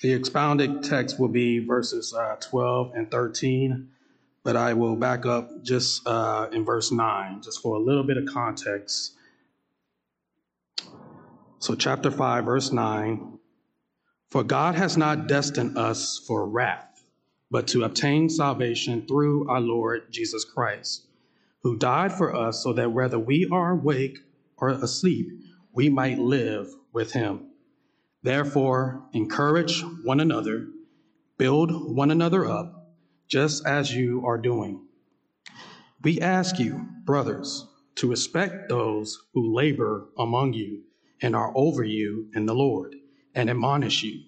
The expounded text will be verses uh, 12 and 13, but I will back up just uh, in verse 9, just for a little bit of context. So, chapter 5, verse 9 For God has not destined us for wrath, but to obtain salvation through our Lord Jesus Christ, who died for us so that whether we are awake or asleep, we might live with him. Therefore, encourage one another, build one another up, just as you are doing. We ask you, brothers, to respect those who labor among you and are over you in the Lord and admonish you,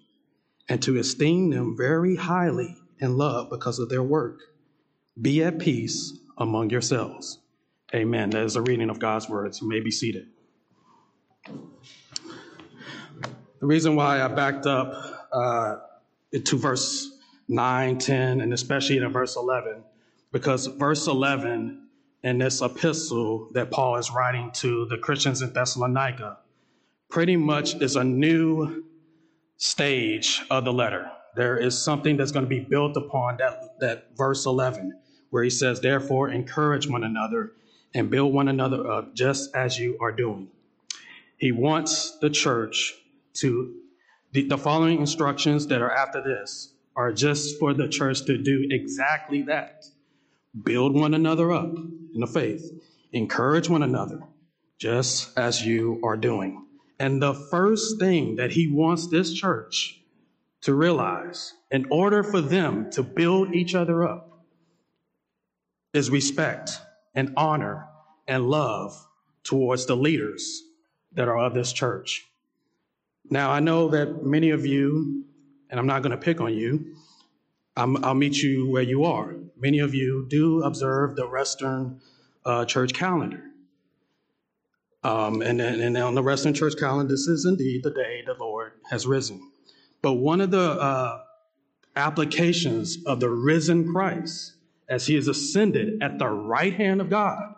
and to esteem them very highly in love because of their work. Be at peace among yourselves. Amen. That is a reading of God's words. You may be seated. The reason why I backed up uh, to verse 9, 10, and especially in verse 11, because verse 11 in this epistle that Paul is writing to the Christians in Thessalonica pretty much is a new stage of the letter. There is something that's going to be built upon that, that verse 11, where he says, Therefore, encourage one another and build one another up, just as you are doing. He wants the church to the, the following instructions that are after this are just for the church to do exactly that build one another up in the faith, encourage one another, just as you are doing. And the first thing that he wants this church to realize in order for them to build each other up is respect and honor and love towards the leaders that are of this church. Now, I know that many of you, and I'm not going to pick on you, i will meet you where you are. Many of you do observe the Western uh, church calendar. Um, and, and on the Western church calendar, this is indeed the day the Lord has risen. But one of the uh, applications of the risen Christ, as he is ascended at the right hand of God,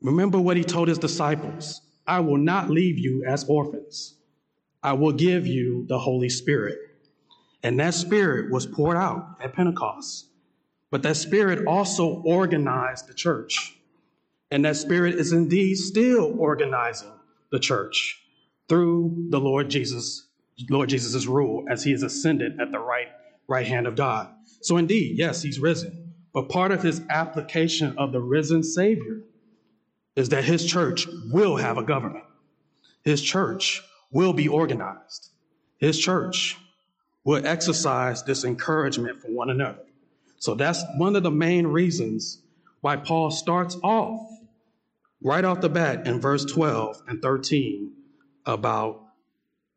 remember what he told his disciples I will not leave you as orphans. I will give you the Holy Spirit. And that Spirit was poured out at Pentecost. But that Spirit also organized the church. And that Spirit is indeed still organizing the church through the Lord Jesus, Lord Jesus' rule as he is ascended at the right, right hand of God. So indeed, yes, he's risen. But part of his application of the risen Savior is that his church will have a government. His church will be organized. His church will exercise this encouragement for one another. So that's one of the main reasons why Paul starts off right off the bat in verse 12 and 13 about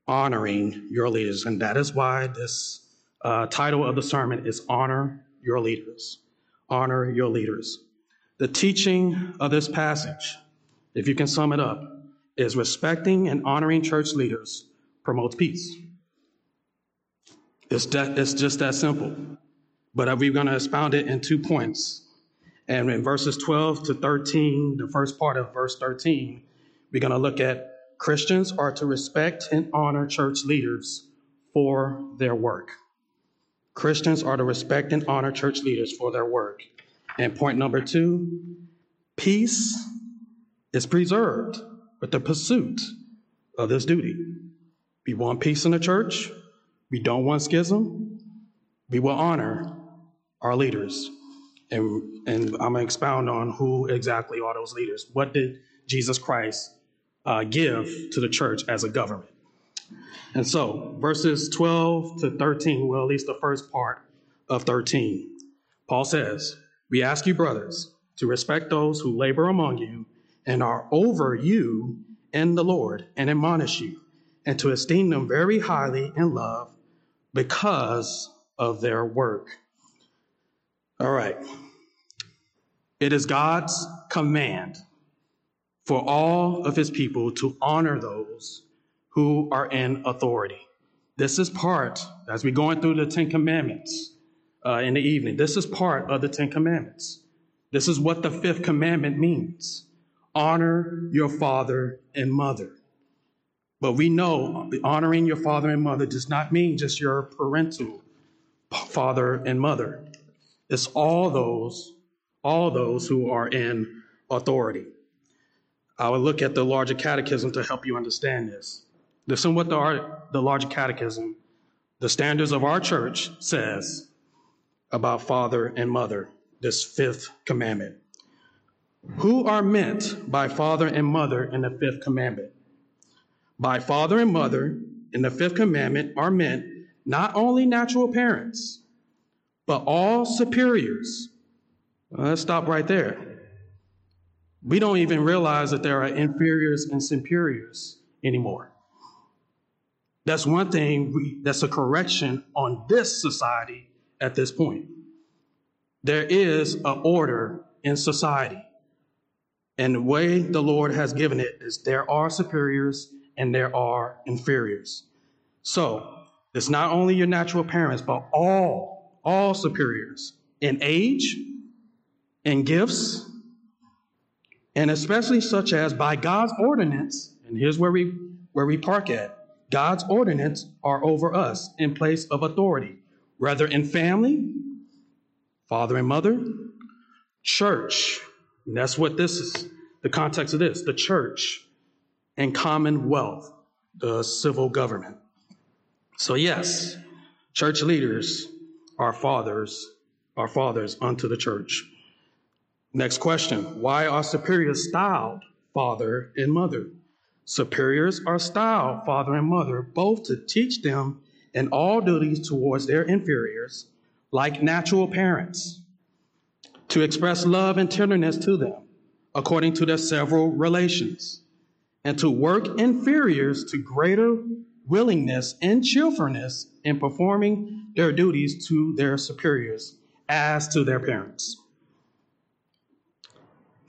honoring your leaders. And that is why this uh, title of the sermon is Honor Your Leaders. Honor Your Leaders. The teaching of this passage, if you can sum it up, is respecting and honoring church leaders promotes peace. It's, it's just that simple. But we're going to expound it in two points. And in verses 12 to 13, the first part of verse 13, we're going to look at Christians are to respect and honor church leaders for their work. Christians are to respect and honor church leaders for their work. And point number two peace is preserved with the pursuit of this duty. We want peace in the church, we don't want schism, we will honor our leaders. And, and I'm going to expound on who exactly are those leaders. What did Jesus Christ uh, give to the church as a government? And so, verses 12 to 13, well, at least the first part of 13, Paul says, we ask you, brothers, to respect those who labor among you and are over you in the Lord and admonish you, and to esteem them very highly in love because of their work. All right. It is God's command for all of his people to honor those who are in authority. This is part, as we're going through the Ten Commandments, uh, in the evening. This is part of the Ten Commandments. This is what the fifth commandment means honor your father and mother. But we know honoring your father and mother does not mean just your parental father and mother. It's all those, all those who are in authority. I will look at the larger catechism to help you understand this. Listen what the, the larger catechism, the standards of our church says about father and mother, this fifth commandment. Who are meant by father and mother in the fifth commandment? By father and mother in the fifth commandment are meant not only natural parents, but all superiors. Well, let's stop right there. We don't even realize that there are inferiors and superiors anymore. That's one thing we, that's a correction on this society at this point. There is an order in society. And the way the Lord has given it is there are superiors and there are inferiors. So it's not only your natural parents, but all, all superiors in age, in gifts, and especially such as by God's ordinance, and here's where we where we park at. God's ordinance are over us in place of authority, whether in family, father and mother, church. And that's what this is the context of this the church and commonwealth, the civil government. So, yes, church leaders are fathers, are fathers unto the church. Next question Why are superiors styled father and mother? Superiors are styled father and mother, both to teach them in all duties towards their inferiors, like natural parents, to express love and tenderness to them according to their several relations, and to work inferiors to greater willingness and cheerfulness in performing their duties to their superiors as to their parents.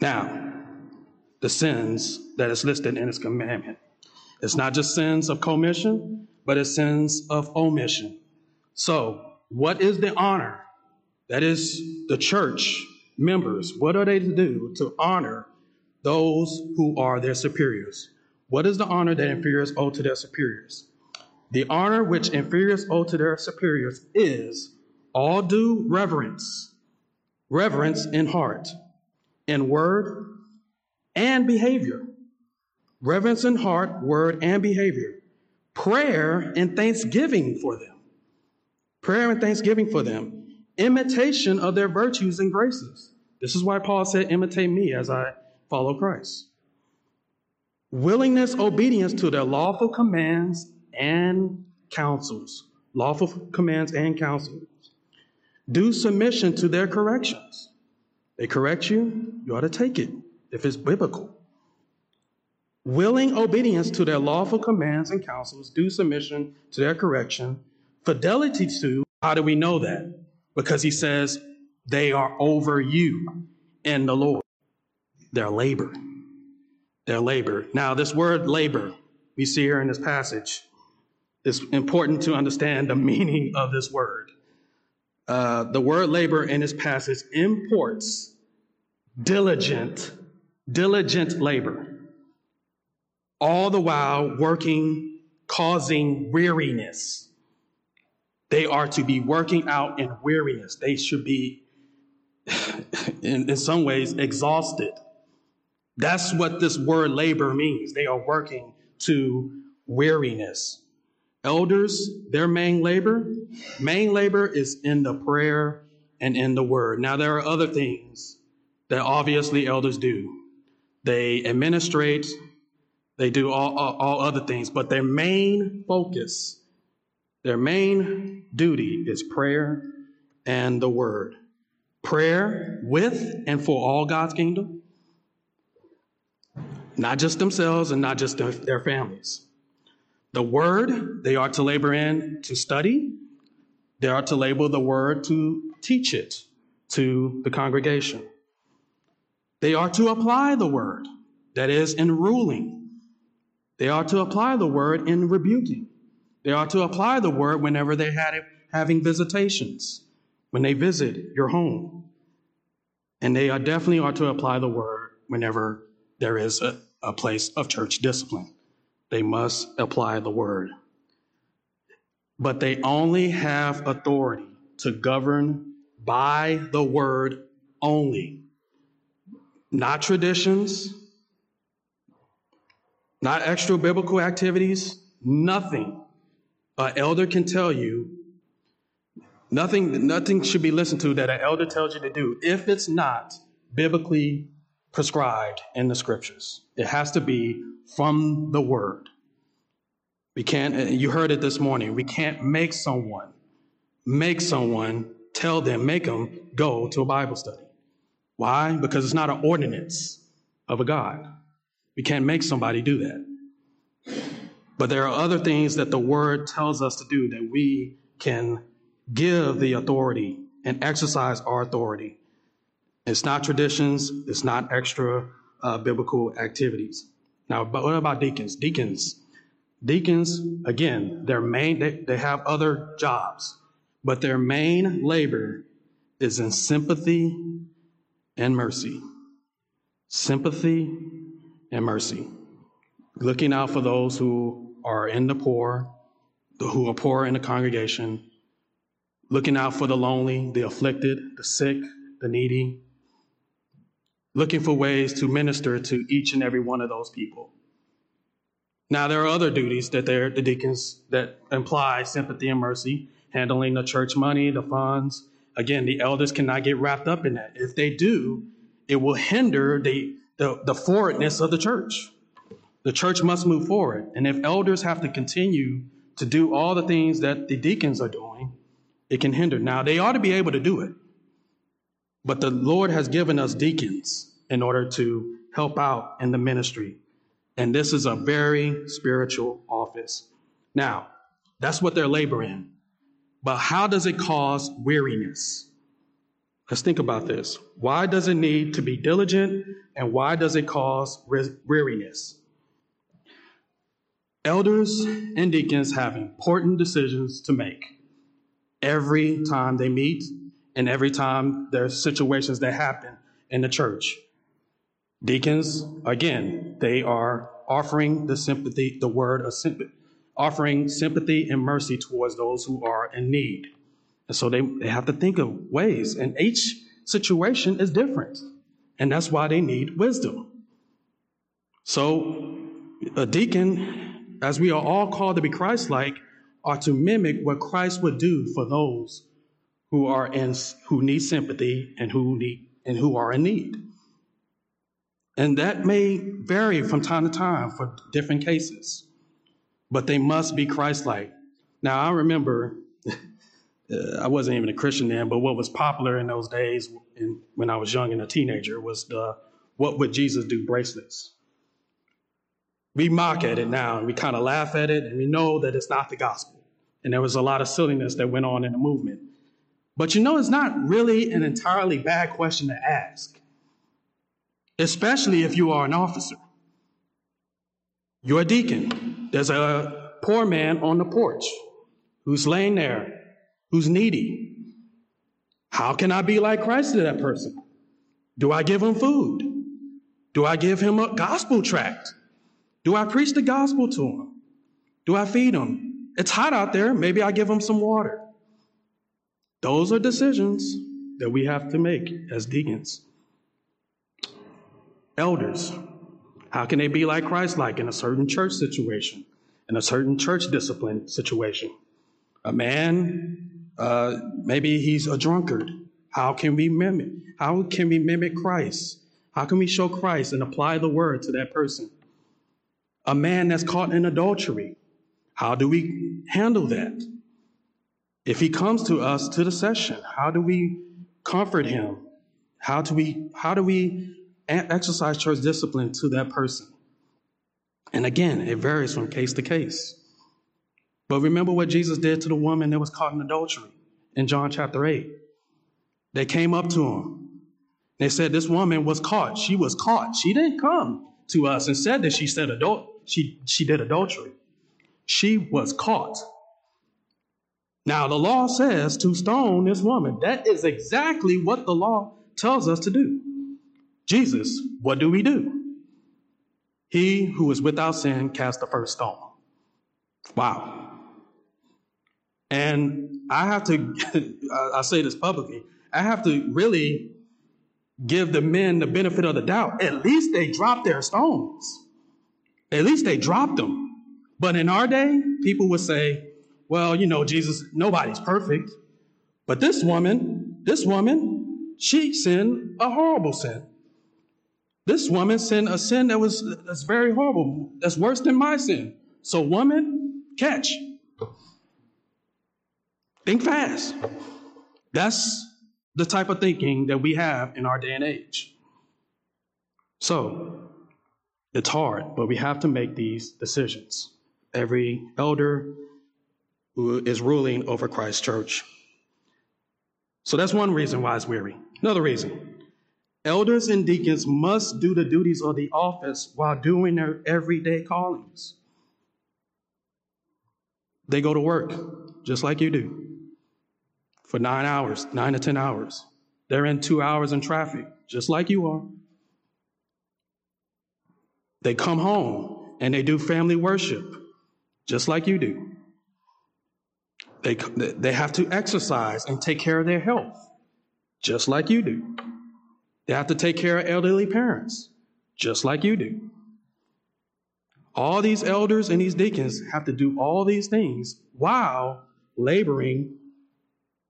Now, the sins that is listed in his commandment. It's not just sins of commission, but it's sins of omission. So, what is the honor? That is the church members, what are they to do to honor those who are their superiors? What is the honor that inferiors owe to their superiors? The honor which inferiors owe to their superiors is all due reverence, reverence in heart, in word, and behavior. Reverence in heart, word, and behavior. Prayer and thanksgiving for them. Prayer and thanksgiving for them. Imitation of their virtues and graces. This is why Paul said, Imitate me as I follow Christ. Willingness, obedience to their lawful commands and counsels. Lawful commands and counsels. Due submission to their corrections. They correct you, you ought to take it if it's biblical. Willing obedience to their lawful commands and counsels, due submission to their correction, fidelity to, how do we know that? Because he says, they are over you in the Lord. Their labor. Their labor. Now, this word labor we see here in this passage it's important to understand the meaning of this word. Uh, the word labor in this passage imports diligent, diligent labor, all the while working, causing weariness. They are to be working out in weariness. They should be in, in some ways, exhausted. That's what this word labor means. They are working to weariness. Elders, their main labor, main labor is in the prayer and in the word. Now, there are other things that obviously elders do. They administrate, they do all, all, all other things, but their main focus, their main duty is prayer and the word prayer with and for all God's kingdom, not just themselves and not just their families. The word they are to labor in to study, they are to label the word to teach it to the congregation. They are to apply the word, that is, in ruling. They are to apply the word in rebuking. They are to apply the word whenever they had it, having visitations when they visit your home. And they are definitely are to apply the word whenever there is a, a place of church discipline. they must apply the word. But they only have authority to govern by the word only, not traditions, not extra biblical activities, nothing. An elder can tell you nothing, nothing should be listened to that an elder tells you to do if it's not biblically prescribed in the scriptures. It has to be from the word. We can't, you heard it this morning, we can't make someone, make someone, tell them, make them go to a Bible study. Why? Because it's not an ordinance of a God. We can't make somebody do that. But there are other things that the word tells us to do that we can give the authority and exercise our authority. It's not traditions, it's not extra uh, biblical activities. Now, but what about deacons? Deacons, deacons, again, their main, they, they have other jobs, but their main labor is in sympathy and mercy. Sympathy and mercy. Looking out for those who are in the poor, who are poor in the congregation, looking out for the lonely, the afflicted, the sick, the needy, looking for ways to minister to each and every one of those people. Now, there are other duties that the deacons that imply sympathy and mercy, handling the church money, the funds. Again, the elders cannot get wrapped up in that. If they do, it will hinder the, the, the forwardness of the church. The church must move forward. And if elders have to continue to do all the things that the deacons are doing, it can hinder. Now, they ought to be able to do it. But the Lord has given us deacons in order to help out in the ministry. And this is a very spiritual office. Now, that's what they're laboring. But how does it cause weariness? Let's think about this. Why does it need to be diligent and why does it cause weariness? Elders and deacons have important decisions to make every time they meet and every time there's situations that happen in the church. Deacons, again, they are offering the sympathy, the word of sympathy, offering sympathy and mercy towards those who are in need. And so they, they have to think of ways, and each situation is different. And that's why they need wisdom. So, a deacon, as we are all called to be Christ like, are to mimic what Christ would do for those who are in who need sympathy and who need and who are in need. And that may vary from time to time for different cases, but they must be Christ-like. Now I remember Uh, I wasn't even a Christian then, but what was popular in those days in, when I was young and a teenager was the "What would Jesus do?" bracelets. We mock at it now and we kind of laugh at it and we know that it's not the gospel. And there was a lot of silliness that went on in the movement. But you know, it's not really an entirely bad question to ask, especially if you are an officer. You're a deacon. There's a poor man on the porch who's laying there, who's needy. How can I be like Christ to that person? Do I give him food? Do I give him a gospel tract? Do I preach the gospel to him? Do I feed him? It's hot out there. Maybe I give him some water. Those are decisions that we have to make as deacons. Elders, how can they be like Christ like in a certain church situation, in a certain church discipline situation? A man, uh, maybe he's a drunkard. How can we mimic? How can we mimic Christ? How can we show Christ and apply the word to that person? A man that's caught in adultery. How do we handle that? If he comes to us to the session, how do we comfort him? How do we how do we exercise church discipline to that person? And again, it varies from case to case. But remember what Jesus did to the woman that was caught in adultery in John chapter 8. They came up to him. They said, This woman was caught. She was caught. She didn't come to us and said that she said adult she, she did adultery. She was caught. Now, the law says to stone this woman. That is exactly what the law tells us to do. Jesus, what do we do? He who is without sin cast the first stone. Wow. And I have to, I say this publicly, I have to really give the men the benefit of the doubt. At least they dropped their stones. At least they dropped them. But in our day, people would say, well, you know, Jesus, nobody's perfect. But this woman, this woman, she sinned a horrible sin. This woman sinned a sin that was that's very horrible. That's worse than my sin. So, woman, catch. Think fast. That's the type of thinking that we have in our day and age. So, it's hard, but we have to make these decisions. Every elder who is ruling over Christ Church. So that's one reason why it's weary. Another reason elders and deacons must do the duties of the office while doing their everyday callings. They go to work just like you do for nine hours, nine to 10 hours. They're in two hours in traffic, just like you are. They come home and they do family worship, just like you do. They, they have to exercise and take care of their health, just like you do. They have to take care of elderly parents, just like you do. All these elders and these deacons have to do all these things while laboring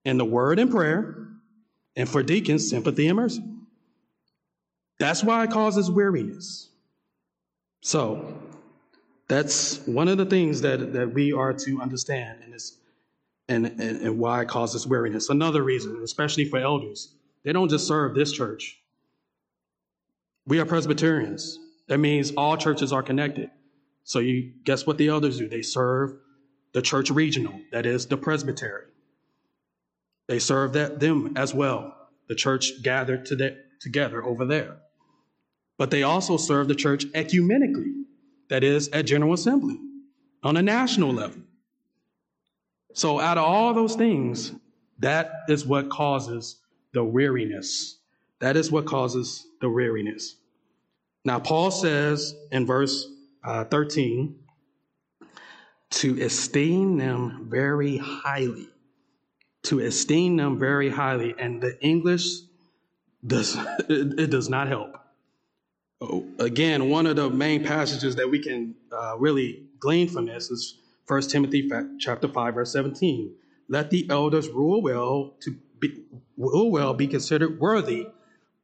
in the word and prayer, and for deacons, sympathy and mercy. That's why it causes weariness. So, that's one of the things that, that we are to understand in this and, and, and why it causes weariness. Another reason, especially for elders, they don't just serve this church. We are Presbyterians. That means all churches are connected. So you guess what the elders do? They serve the church regional, that is the presbytery. They serve that them as well. The church gathered to the, together over there. But they also serve the church ecumenically, that is at General Assembly on a national level. So, out of all those things, that is what causes the weariness. That is what causes the weariness. Now, Paul says in verse uh, 13 to esteem them very highly. To esteem them very highly. And the English does, it, it does not help. Oh, again, one of the main passages that we can uh, really glean from this is 1 Timothy chapter 5, verse 17. Let the elders rule well to be, rule well be considered worthy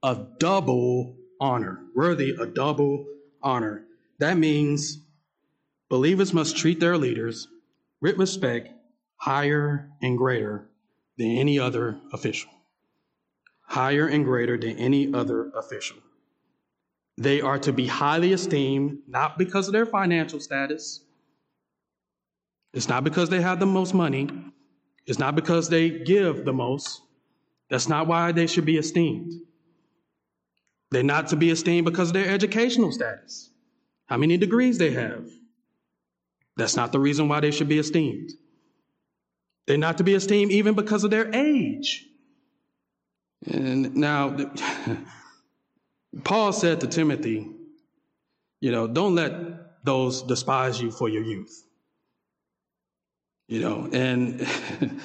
of double honor. Worthy of double honor. That means believers must treat their leaders with respect higher and greater than any other official. Higher and greater than any other official. They are to be highly esteemed, not because of their financial status, it's not because they have the most money. It's not because they give the most. That's not why they should be esteemed. They're not to be esteemed because of their educational status, how many degrees they have. That's not the reason why they should be esteemed. They're not to be esteemed even because of their age. And now, Paul said to Timothy, you know, don't let those despise you for your youth. You know, and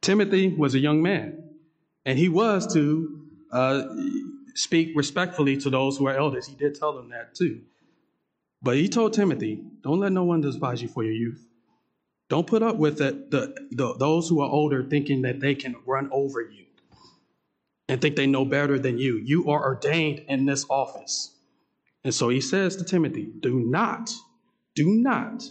Timothy was a young man, and he was to uh, speak respectfully to those who are elders. He did tell them that too. But he told Timothy, don't let no one despise you for your youth. Don't put up with it, the, the, those who are older thinking that they can run over you and think they know better than you. You are ordained in this office. And so he says to Timothy, do not, do not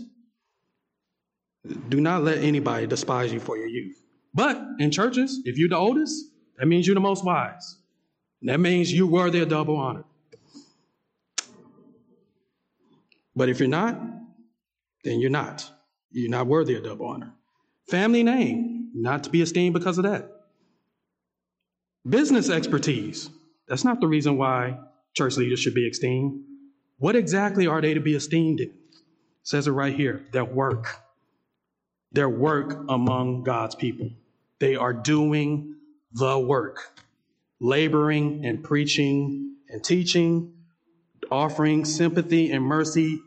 do not let anybody despise you for your youth. But in churches, if you're the oldest, that means you're the most wise. That means you're worthy of double honor. But if you're not, then you're not. You're not worthy of double honor. Family name, not to be esteemed because of that. Business expertise, that's not the reason why church leaders should be esteemed. What exactly are they to be esteemed in? It says it right here their work their work among God's people. They are doing the work, laboring and preaching and teaching offering sympathy and mercy,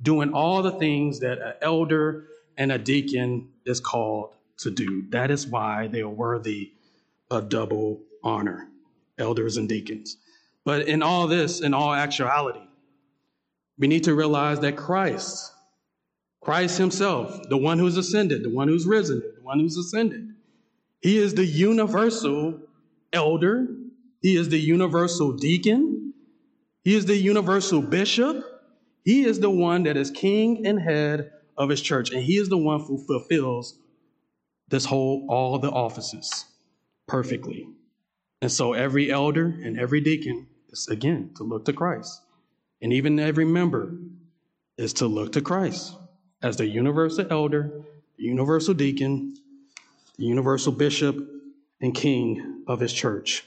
doing all the things that an elder and a deacon is called to do. That is why they are worthy of double honor, elders and deacons. But in all this, in all actuality, we need to realize that Christ, Christ Himself, the one who's ascended, the one who's risen, the one who's ascended, He is the universal elder, He is the universal deacon, He is the universal bishop, He is the one that is king and head of His church, and He is the one who fulfills this whole, all the offices perfectly. And so every elder and every deacon is, again, to look to Christ. And even every member is to look to Christ as the universal elder, the universal deacon, the universal bishop, and king of his church.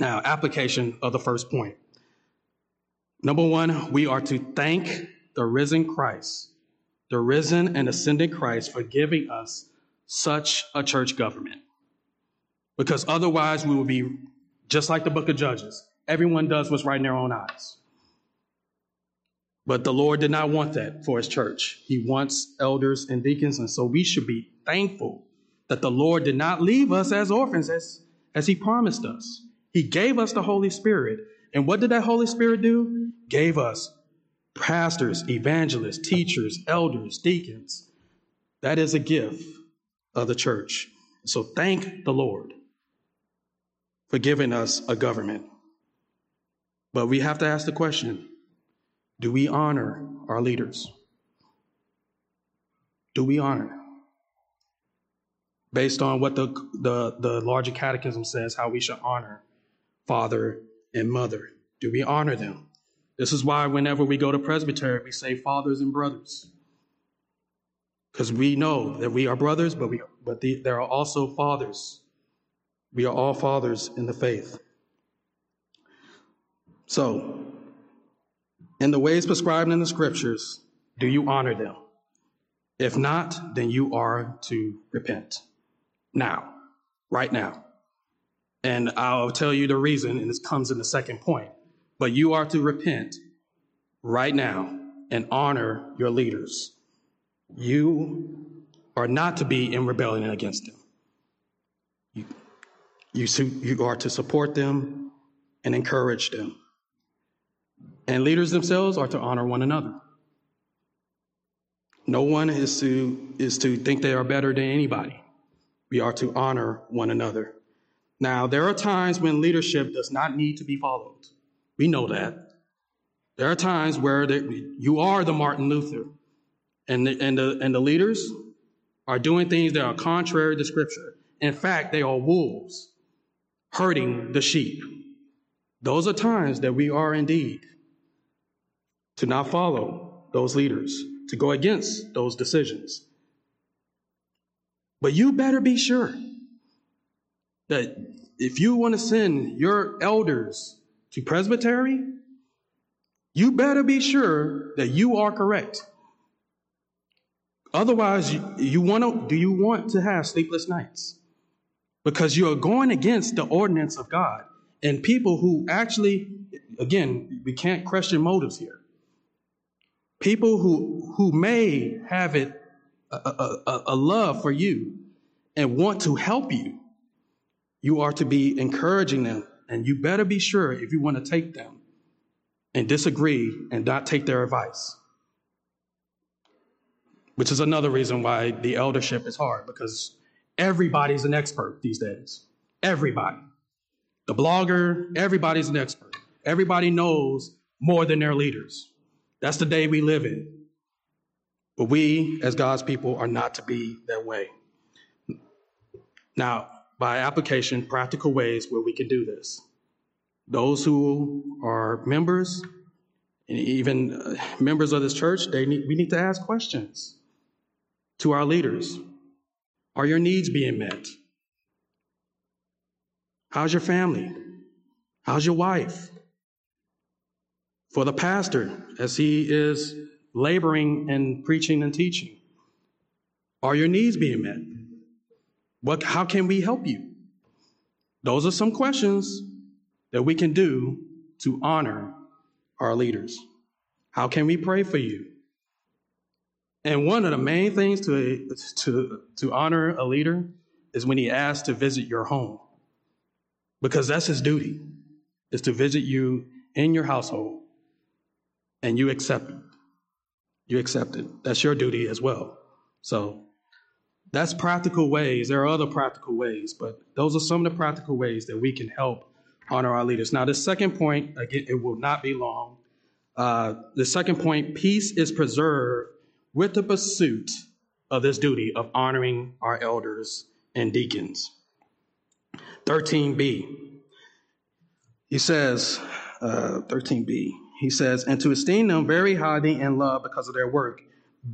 Now, application of the first point. Number one, we are to thank the risen Christ, the risen and ascended Christ, for giving us such a church government. Because otherwise, we would be just like the book of Judges. Everyone does what's right in their own eyes. But the Lord did not want that for his church. He wants elders and deacons. And so we should be thankful that the Lord did not leave us as orphans as, as he promised us. He gave us the Holy Spirit. And what did that Holy Spirit do? Gave us pastors, evangelists, teachers, elders, deacons. That is a gift of the church. So thank the Lord for giving us a government. But we have to ask the question do we honor our leaders? Do we honor? Based on what the, the, the larger catechism says, how we should honor father and mother. Do we honor them? This is why whenever we go to presbytery, we say fathers and brothers. Because we know that we are brothers, but, we, but the, there are also fathers. We are all fathers in the faith. So, in the ways prescribed in the scriptures, do you honor them? If not, then you are to repent now, right now. And I'll tell you the reason, and this comes in the second point. But you are to repent right now and honor your leaders. You are not to be in rebellion against them. You, you, you are to support them and encourage them. And leaders themselves are to honor one another. No one is to, is to think they are better than anybody. We are to honor one another. Now, there are times when leadership does not need to be followed. We know that. There are times where you are the Martin Luther, and the, and, the, and the leaders are doing things that are contrary to Scripture. In fact, they are wolves hurting the sheep. Those are times that we are indeed to not follow those leaders, to go against those decisions. But you better be sure that if you want to send your elders to presbytery, you better be sure that you are correct. Otherwise, you, you want to, do you want to have sleepless nights? Because you are going against the ordinance of God. And people who actually, again, we can't question motives here people who, who may have it a, a, a love for you and want to help you, you are to be encouraging them. And you better be sure if you want to take them and disagree and not take their advice. Which is another reason why the eldership is hard because everybody's an expert these days. Everybody. The blogger, everybody's an expert. Everybody knows more than their leaders. That's the day we live in. But we, as God's people, are not to be that way. Now, by application, practical ways where we can do this. Those who are members, and even uh, members of this church, they need, we need to ask questions to our leaders. Are your needs being met? How's your family? How's your wife? for the pastor as he is laboring and preaching and teaching? Are your needs being met? What, how can we help you? Those are some questions that we can do to honor our leaders. How can we pray for you? And one of the main things to, to, to honor a leader is when he asks to visit your home, because that's his duty, is to visit you in your household, and you accept it. You accept it. That's your duty as well. So that's practical ways. There are other practical ways, but those are some of the practical ways that we can help honor our leaders. Now, the second point, again, it will not be long. Uh, the second point peace is preserved with the pursuit of this duty of honoring our elders and deacons. 13b, he says, uh, 13b, he says, and to esteem them very highly in love because of their work.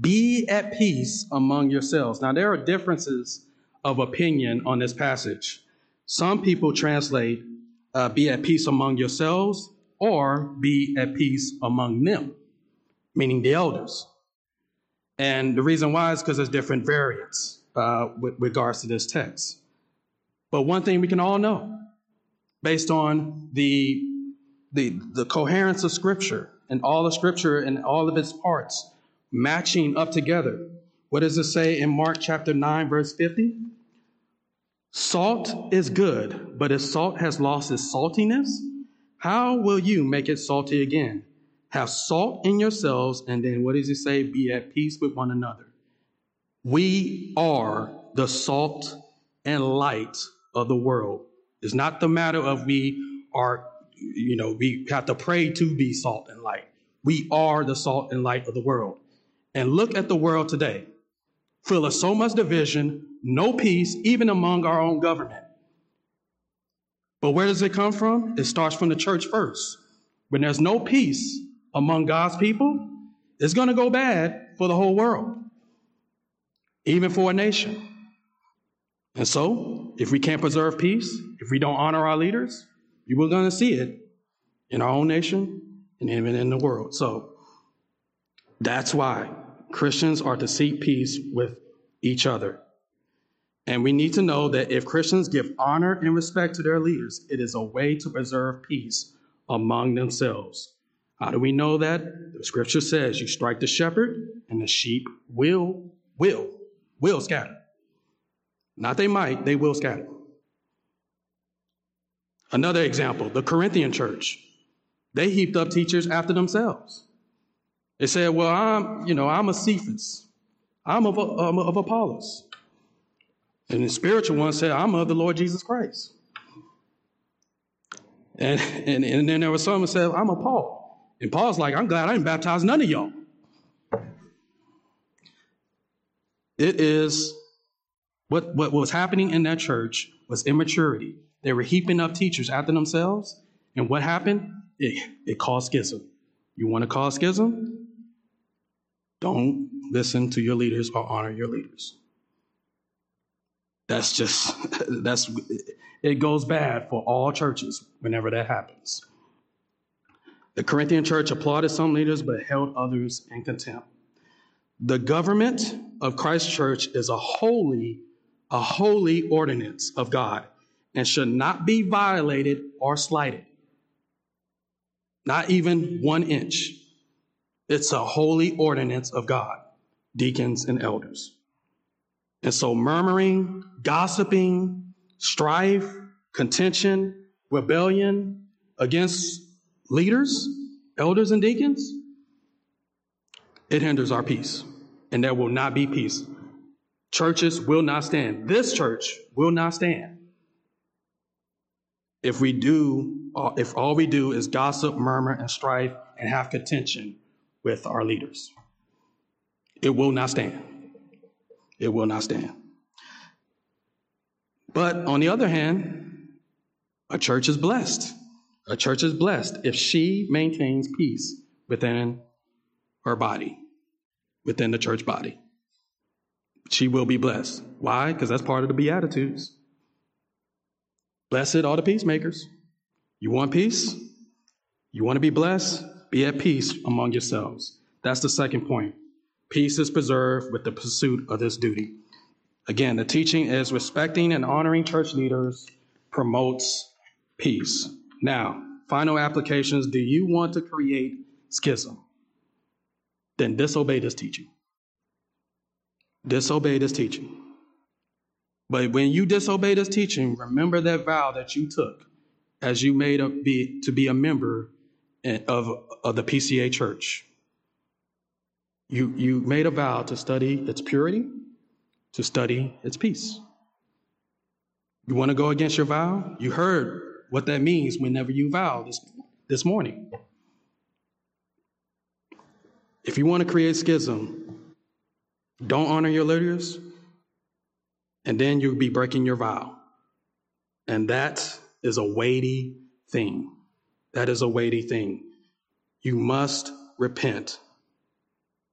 Be at peace among yourselves. Now, there are differences of opinion on this passage. Some people translate, uh, be at peace among yourselves, or be at peace among them, meaning the elders. And the reason why is because there's different variants uh, with regards to this text. But one thing we can all know, based on the, the, the coherence of Scripture and all the Scripture and all of its parts matching up together, what does it say in Mark chapter 9, verse 50? Salt is good, but if salt has lost its saltiness, how will you make it salty again? Have salt in yourselves, and then what does he say? Be at peace with one another. We are the salt and light of the world. It's not the matter of we are, you know, we have to pray to be salt and light. We are the salt and light of the world. And look at the world today, full of so much division, no peace, even among our own government. But where does it come from? It starts from the church first. When there's no peace among God's people, it's going to go bad for the whole world, even for a nation. And so, if we can't preserve peace, if we don't honor our leaders, you are going to see it in our own nation and even in the world. So, that's why Christians are to seek peace with each other. And we need to know that if Christians give honor and respect to their leaders, it is a way to preserve peace among themselves. How do we know that? The scripture says you strike the shepherd and the sheep will, will, will scatter. Not they might, they will scatter. Another example, the Corinthian church. They heaped up teachers after themselves. They said, well, I'm, you know, I'm a Cephas. I'm of, um, of Apollos. And the spiritual one said, I'm of the Lord Jesus Christ. And, and, and then there was someone said, I'm a Paul. And Paul's like, I'm glad I didn't baptize none of y'all. It is what, what was happening in that church was immaturity. They were heaping up teachers after themselves. And what happened? It, it caused schism. You want to cause schism? Don't listen to your leaders or honor your leaders. That's just, that's, it goes bad for all churches whenever that happens. The Corinthian church applauded some leaders but held others in contempt. The government of Christ's church is a holy, a holy ordinance of God and should not be violated or slighted. Not even one inch. It's a holy ordinance of God, deacons and elders. And so murmuring, gossiping, strife, contention, rebellion against leaders, elders, and deacons, it hinders our peace. And there will not be peace. Churches will not stand. This church will not stand. If we do, if all we do is gossip, murmur, and strife and have contention with our leaders, it will not stand it will not stand. But on the other hand, a church is blessed. A church is blessed if she maintains peace within her body, within the church body. She will be blessed. Why? Because that's part of the Beatitudes. Blessed are the peacemakers. You want peace? You want to be blessed? Be at peace among yourselves. That's the second point. Peace is preserved with the pursuit of this duty. Again, the teaching is respecting and honoring church leaders promotes peace. Now, final applications. Do you want to create schism? Then disobey this teaching. Disobey this teaching. But when you disobey this teaching, remember that vow that you took as you made up be, to be a member of, of the PCA church. You, you made a vow to study its purity, to study its peace. You want to go against your vow? You heard what that means whenever you vow this, this morning. If you want to create schism, don't honor your leaders, and then you'll be breaking your vow. And that is a weighty thing. That is a weighty thing. You must repent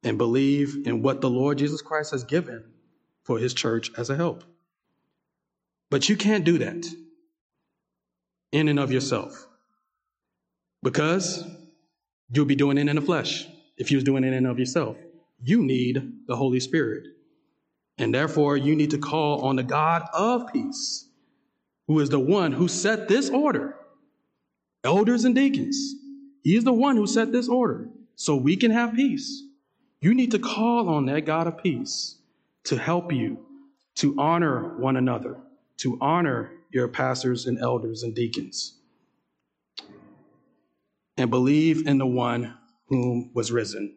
and believe in what the Lord Jesus Christ has given for his church as a help. But you can't do that in and of yourself because you'll be doing it in the flesh if you was doing it in and of yourself. You need the Holy Spirit. And therefore, you need to call on the God of peace, who is the one who set this order. Elders and deacons. He is the one who set this order so we can have peace. You need to call on that God of peace to help you to honor one another, to honor your pastors and elders and deacons, and believe in the one whom was risen.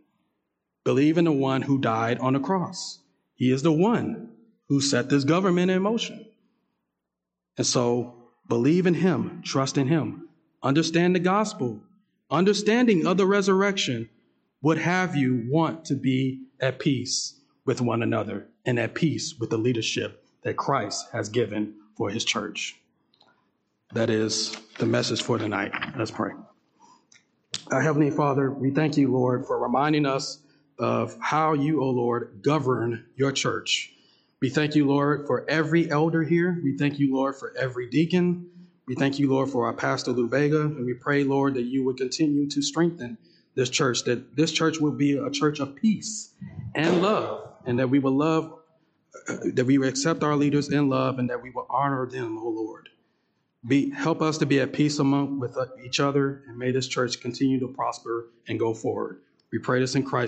Believe in the one who died on the cross. He is the one who set this government in motion. And so believe in him, trust in him, understand the gospel, understanding of the resurrection would have you want to be at peace with one another and at peace with the leadership that Christ has given for his church. That is the message for tonight. Let's pray. Our Heavenly Father, we thank you, Lord, for reminding us of how you, O oh Lord, govern your church. We thank you, Lord, for every elder here. We thank you, Lord, for every deacon. We thank you, Lord, for our pastor Lou Vega, and we pray, Lord, that you would continue to strengthen this church, that this church will be a church of peace and love, and that we will love, uh, that we will accept our leaders in love, and that we will honor them, O oh Lord. Be, help us to be at peace among with each other, and may this church continue to prosper and go forward. We pray this in Christ.